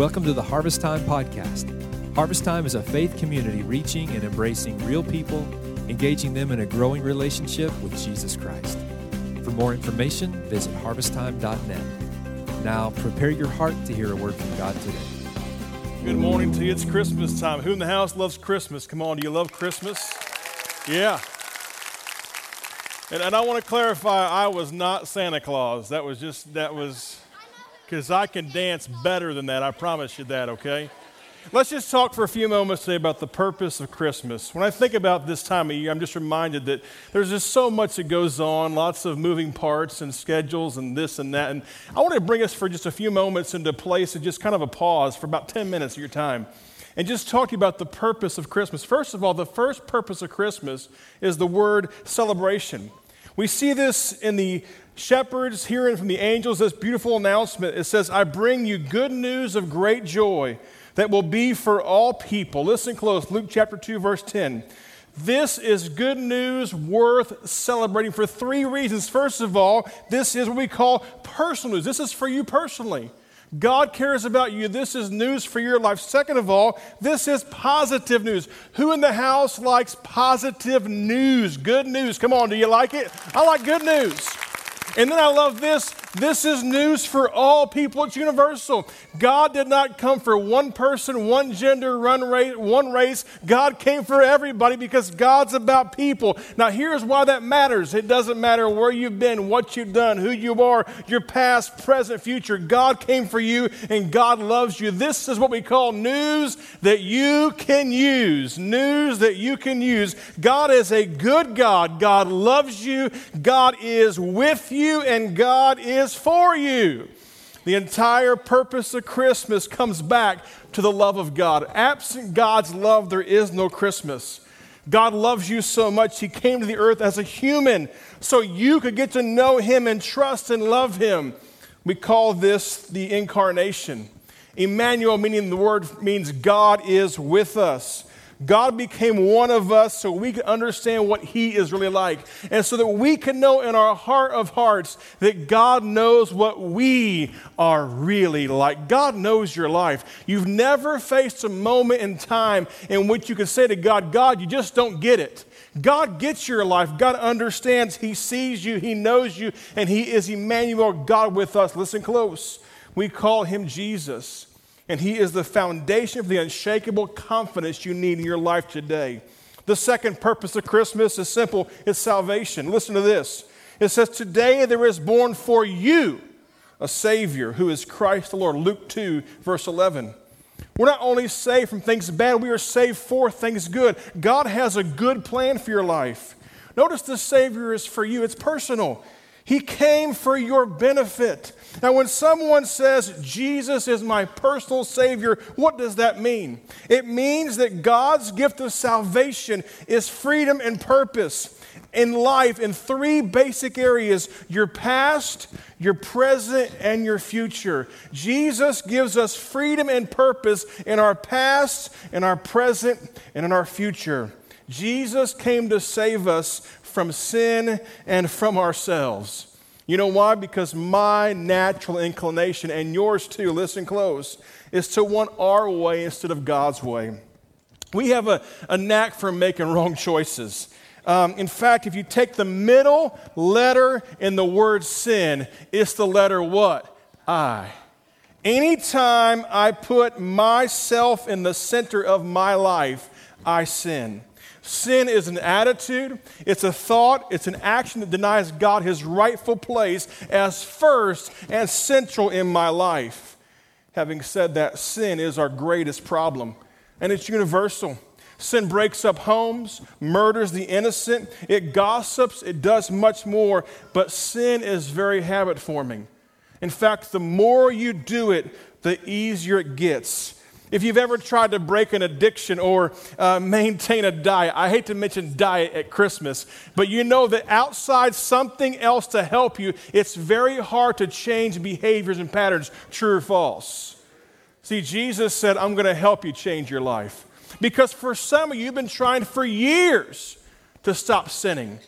Welcome to the Harvest Time Podcast. Harvest Time is a faith community reaching and embracing real people, engaging them in a growing relationship with Jesus Christ. For more information, visit harvesttime.net. Now, prepare your heart to hear a word from God today. Good morning to you. It's Christmas time. Who in the house loves Christmas? Come on, do you love Christmas? Yeah. And, and I want to clarify I was not Santa Claus. That was just, that was, because I can dance better than that. I promise you that, okay? Let's just talk for a few moments today about the purpose of Christmas. When I think about this time of year, I'm just reminded that there's just so much that goes on, lots of moving parts and schedules and this and that. And I want to bring us for just a few moments into place and just kind of a pause for about 10 minutes of your time and just talk to you about the purpose of Christmas. First of all, the first purpose of Christmas is the word celebration. We see this in the shepherds hearing from the angels this beautiful announcement. It says, I bring you good news of great joy that will be for all people. Listen close, Luke chapter 2, verse 10. This is good news worth celebrating for three reasons. First of all, this is what we call personal news. This is for you personally. God cares about you. This is news for your life. Second of all, this is positive news. Who in the house likes positive news? Good news. Come on, do you like it? I like good news. And then I love this. This is news for all people. It's universal. God did not come for one person, one gender, one race, one race. God came for everybody because God's about people. Now, here's why that matters. It doesn't matter where you've been, what you've done, who you are, your past, present, future. God came for you and God loves you. This is what we call news that you can use. News that you can use. God is a good God. God loves you. God is with you and God is is for you. The entire purpose of Christmas comes back to the love of God. Absent God's love, there is no Christmas. God loves you so much, He came to the earth as a human so you could get to know Him and trust and love Him. We call this the incarnation. Emmanuel, meaning the word means God is with us. God became one of us so we can understand what He is really like. And so that we can know in our heart of hearts that God knows what we are really like. God knows your life. You've never faced a moment in time in which you can say to God, God, you just don't get it. God gets your life. God understands. He sees you. He knows you. And He is Emmanuel, God with us. Listen close. We call Him Jesus and He is the foundation for the unshakable confidence you need in your life today. The second purpose of Christmas is simple it's salvation. Listen to this. It says, Today there is born for you a Savior who is Christ the Lord. Luke 2, verse 11. We're not only saved from things bad, we are saved for things good. God has a good plan for your life. Notice the Savior is for you, it's personal. He came for your benefit. Now, when someone says, Jesus is my personal Savior, what does that mean? It means that God's gift of salvation is freedom and purpose in life in three basic areas your past, your present, and your future. Jesus gives us freedom and purpose in our past, in our present, and in our future. Jesus came to save us from sin and from ourselves. You know why? Because my natural inclination, and yours too, listen close, is to want our way instead of God's way. We have a, a knack for making wrong choices. Um, in fact, if you take the middle letter in the word sin, it's the letter what? I. Anytime I put myself in the center of my life, I sin. Sin is an attitude, it's a thought, it's an action that denies God his rightful place as first and central in my life. Having said that, sin is our greatest problem, and it's universal. Sin breaks up homes, murders the innocent, it gossips, it does much more, but sin is very habit forming. In fact, the more you do it, the easier it gets. If you've ever tried to break an addiction or uh, maintain a diet, I hate to mention diet at Christmas, but you know that outside something else to help you, it's very hard to change behaviors and patterns, true or false. See, Jesus said, I'm going to help you change your life. Because for some of you, you've been trying for years to stop sinning,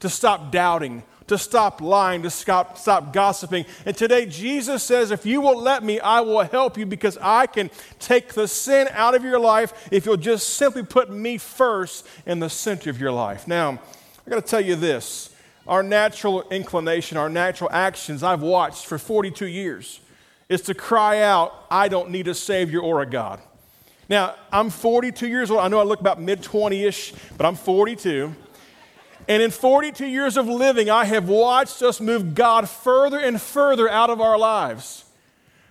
to stop doubting, to stop lying, to stop, stop gossiping. And today, Jesus says, If you will let me, I will help you because I can take the sin out of your life if you'll just simply put me first in the center of your life. Now, I got to tell you this our natural inclination, our natural actions, I've watched for 42 years, is to cry out, I don't need a Savior or a God. Now, I'm 42 years old. I know I look about mid 20 ish, but I'm 42. And in 42 years of living, I have watched us move God further and further out of our lives.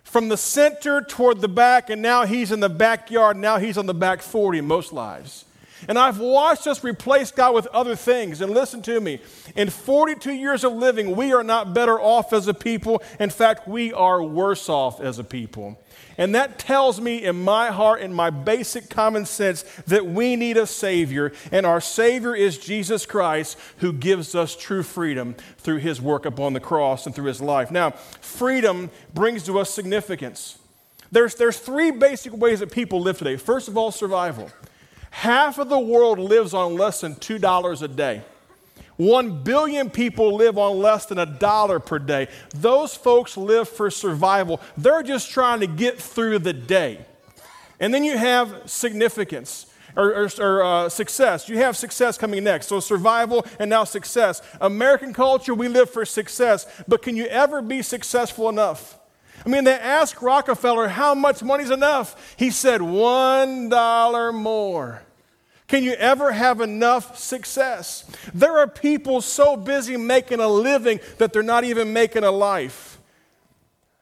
From the center toward the back, and now He's in the backyard, now He's on the back 40 in most lives. And I've watched us replace God with other things. And listen to me in 42 years of living, we are not better off as a people. In fact, we are worse off as a people. And that tells me in my heart, in my basic common sense, that we need a Savior. And our Savior is Jesus Christ, who gives us true freedom through His work upon the cross and through His life. Now, freedom brings to us significance. There's, there's three basic ways that people live today. First of all, survival. Half of the world lives on less than $2 a day. One billion people live on less than a dollar per day. Those folks live for survival. They're just trying to get through the day. And then you have significance. Or, or, or uh, success. You have success coming next. So, survival and now success. American culture, we live for success, but can you ever be successful enough? I mean, they asked Rockefeller how much money's enough. He said, $1 more. Can you ever have enough success? There are people so busy making a living that they're not even making a life.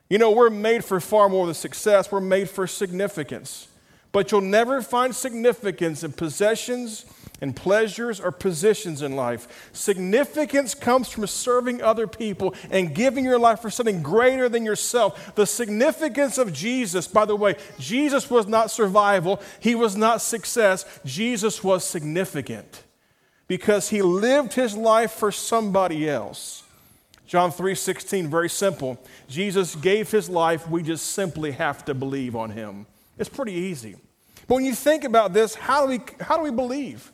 You know, we're made for far more than success, we're made for significance. But you'll never find significance in possessions and pleasures or positions in life. Significance comes from serving other people and giving your life for something greater than yourself. The significance of Jesus, by the way, Jesus was not survival, he was not success. Jesus was significant because he lived his life for somebody else. John 3:16 very simple. Jesus gave his life, we just simply have to believe on him. It's pretty easy. But when you think about this, how do we how do we believe?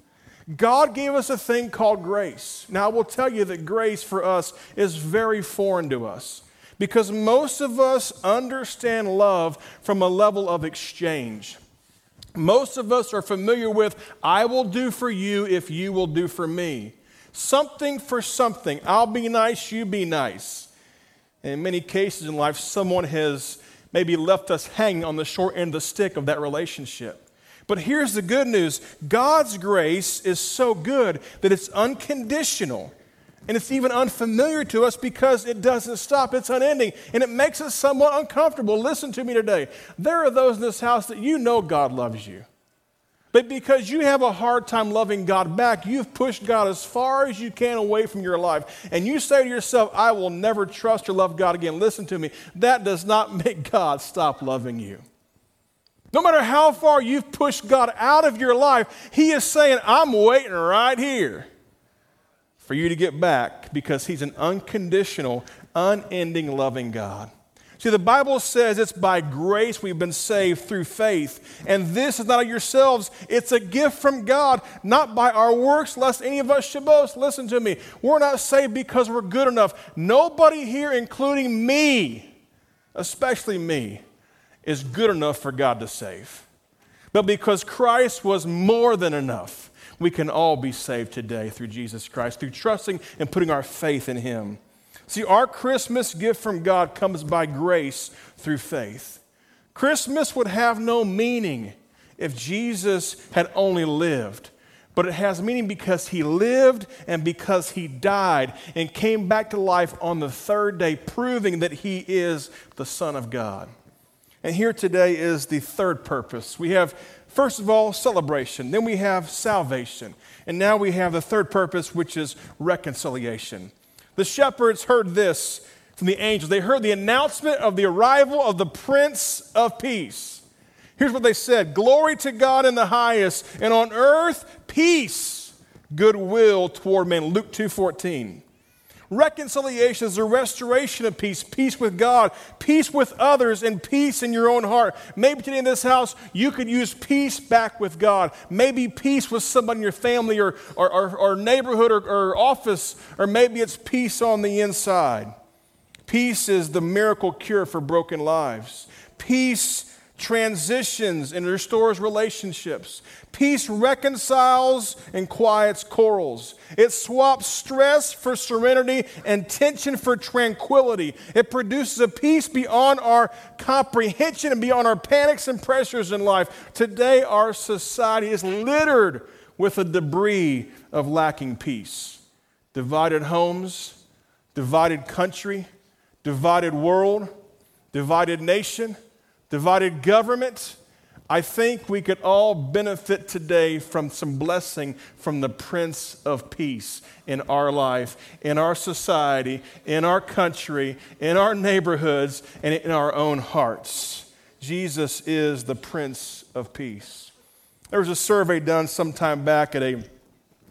God gave us a thing called grace. Now, I will tell you that grace for us is very foreign to us because most of us understand love from a level of exchange. Most of us are familiar with, I will do for you if you will do for me. Something for something. I'll be nice, you be nice. in many cases in life, someone has maybe left us hanging on the short end of the stick of that relationship. But here's the good news God's grace is so good that it's unconditional. And it's even unfamiliar to us because it doesn't stop. It's unending. And it makes us somewhat uncomfortable. Listen to me today. There are those in this house that you know God loves you. But because you have a hard time loving God back, you've pushed God as far as you can away from your life. And you say to yourself, I will never trust or love God again. Listen to me. That does not make God stop loving you. No matter how far you've pushed God out of your life, He is saying, I'm waiting right here for you to get back because He's an unconditional, unending, loving God. See, the Bible says it's by grace we've been saved through faith. And this is not of yourselves, it's a gift from God, not by our works, lest any of us should boast. Listen to me. We're not saved because we're good enough. Nobody here, including me, especially me, is good enough for God to save. But because Christ was more than enough, we can all be saved today through Jesus Christ, through trusting and putting our faith in Him. See, our Christmas gift from God comes by grace through faith. Christmas would have no meaning if Jesus had only lived, but it has meaning because he lived and because he died and came back to life on the third day, proving that he is the Son of God. And here today is the third purpose. We have, first of all, celebration, then we have salvation, and now we have the third purpose, which is reconciliation. The shepherds heard this from the angels. They heard the announcement of the arrival of the Prince of Peace. Here's what they said Glory to God in the highest, and on earth, peace, goodwill toward men. Luke 2 14. Reconciliation is the restoration of peace, peace with God, peace with others, and peace in your own heart. Maybe today in this house, you could use peace back with God. Maybe peace with somebody in your family or, or, or, or neighborhood or, or office, or maybe it's peace on the inside. Peace is the miracle cure for broken lives. Peace transitions and restores relationships. Peace reconciles and quiets quarrels. It swaps stress for serenity and tension for tranquility. It produces a peace beyond our comprehension and beyond our panics and pressures in life. Today, our society is littered with the debris of lacking peace. Divided homes, divided country, divided world, divided nation divided government, I think we could all benefit today from some blessing from the Prince of Peace in our life, in our society, in our country, in our neighborhoods, and in our own hearts. Jesus is the Prince of Peace. There was a survey done some time back at a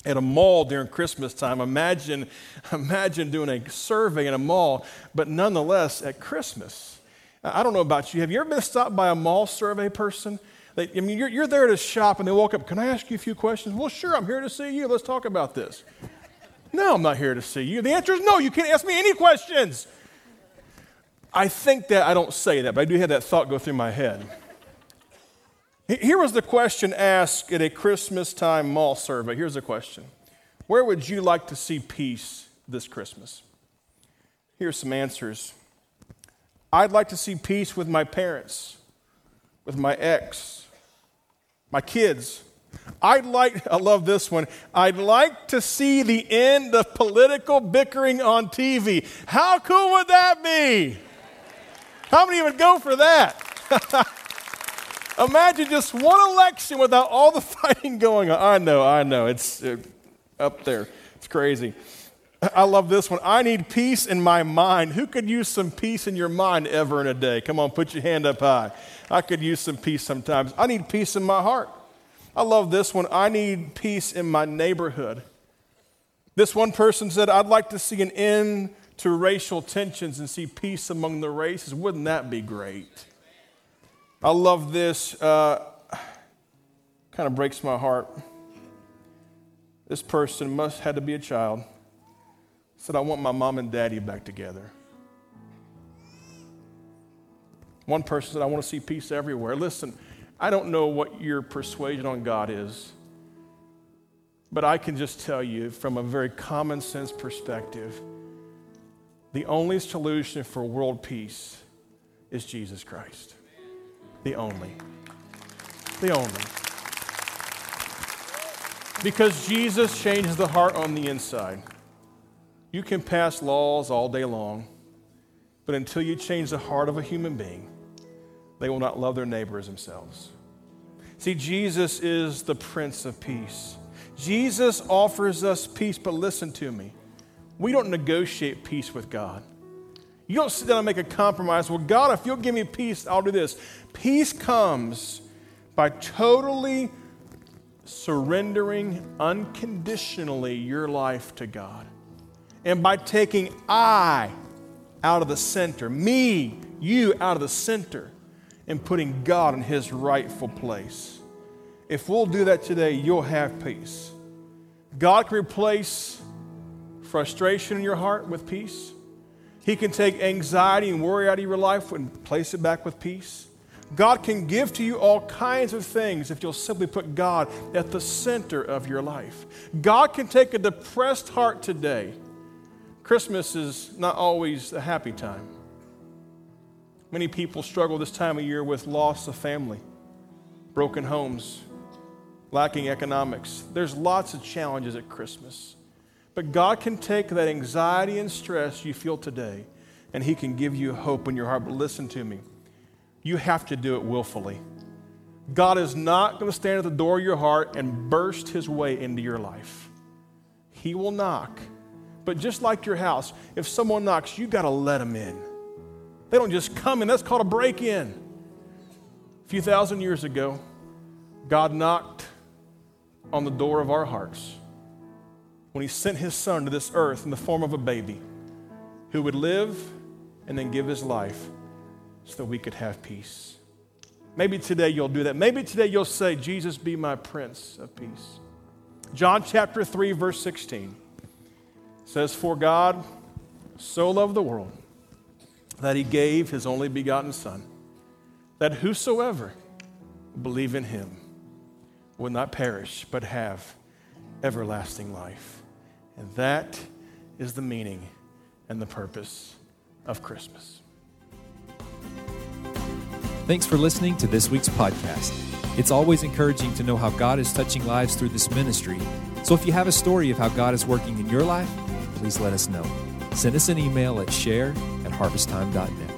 at a mall during Christmas time. Imagine, imagine doing a survey in a mall, but nonetheless at Christmas. I don't know about you. Have you ever been stopped by a mall survey person? They, I mean, you're, you're there to shop and they walk up, Can I ask you a few questions? Well, sure, I'm here to see you. Let's talk about this. No, I'm not here to see you. The answer is no, you can't ask me any questions. I think that I don't say that, but I do have that thought go through my head. Here was the question asked at a Christmas time mall survey. Here's the question Where would you like to see peace this Christmas? Here's some answers. I'd like to see peace with my parents, with my ex, my kids. I'd like, I love this one, I'd like to see the end of political bickering on TV. How cool would that be? How many would go for that? Imagine just one election without all the fighting going on. I know, I know, it's uh, up there. It's crazy. I love this one. I need peace in my mind. Who could use some peace in your mind ever in a day? Come on, put your hand up high. I could use some peace sometimes. I need peace in my heart. I love this one. I need peace in my neighborhood. This one person said, I'd like to see an end to racial tensions and see peace among the races. Wouldn't that be great? I love this. Uh, kind of breaks my heart. This person must had to be a child said, I want my mom and daddy back together. One person said, I want to see peace everywhere. Listen, I don't know what your persuasion on God is, but I can just tell you from a very common sense perspective the only solution for world peace is Jesus Christ. The only. The only. Because Jesus changes the heart on the inside. You can pass laws all day long, but until you change the heart of a human being, they will not love their neighbor as themselves. See, Jesus is the Prince of Peace. Jesus offers us peace, but listen to me. We don't negotiate peace with God. You don't sit down and make a compromise. Well, God, if you'll give me peace, I'll do this. Peace comes by totally surrendering unconditionally your life to God and by taking I out of the center, me, you out of the center, and putting God in his rightful place. If we'll do that today, you'll have peace. God can replace frustration in your heart with peace. He can take anxiety and worry out of your life and place it back with peace. God can give to you all kinds of things if you'll simply put God at the center of your life. God can take a depressed heart today Christmas is not always a happy time. Many people struggle this time of year with loss of family, broken homes, lacking economics. There's lots of challenges at Christmas. But God can take that anxiety and stress you feel today and He can give you hope in your heart. But listen to me, you have to do it willfully. God is not going to stand at the door of your heart and burst His way into your life. He will knock but just like your house, if someone knocks, you got to let them in. They don't just come in, that's called a break in. A few thousand years ago, God knocked on the door of our hearts when He sent His Son to this earth in the form of a baby. who would live and then give his life so that we could have peace. Maybe today you'll do that. Maybe today you'll say, Jesus, be my Prince of Peace. John chapter 3, verse 16 says, For God so loved the world that he gave his only begotten Son, that whosoever believe in him would not perish, but have everlasting life. And that is the meaning and the purpose of Christmas. Thanks for listening to this week's podcast. It's always encouraging to know how God is touching lives through this ministry. So if you have a story of how God is working in your life, please let us know. Send us an email at share at harvesttime.net.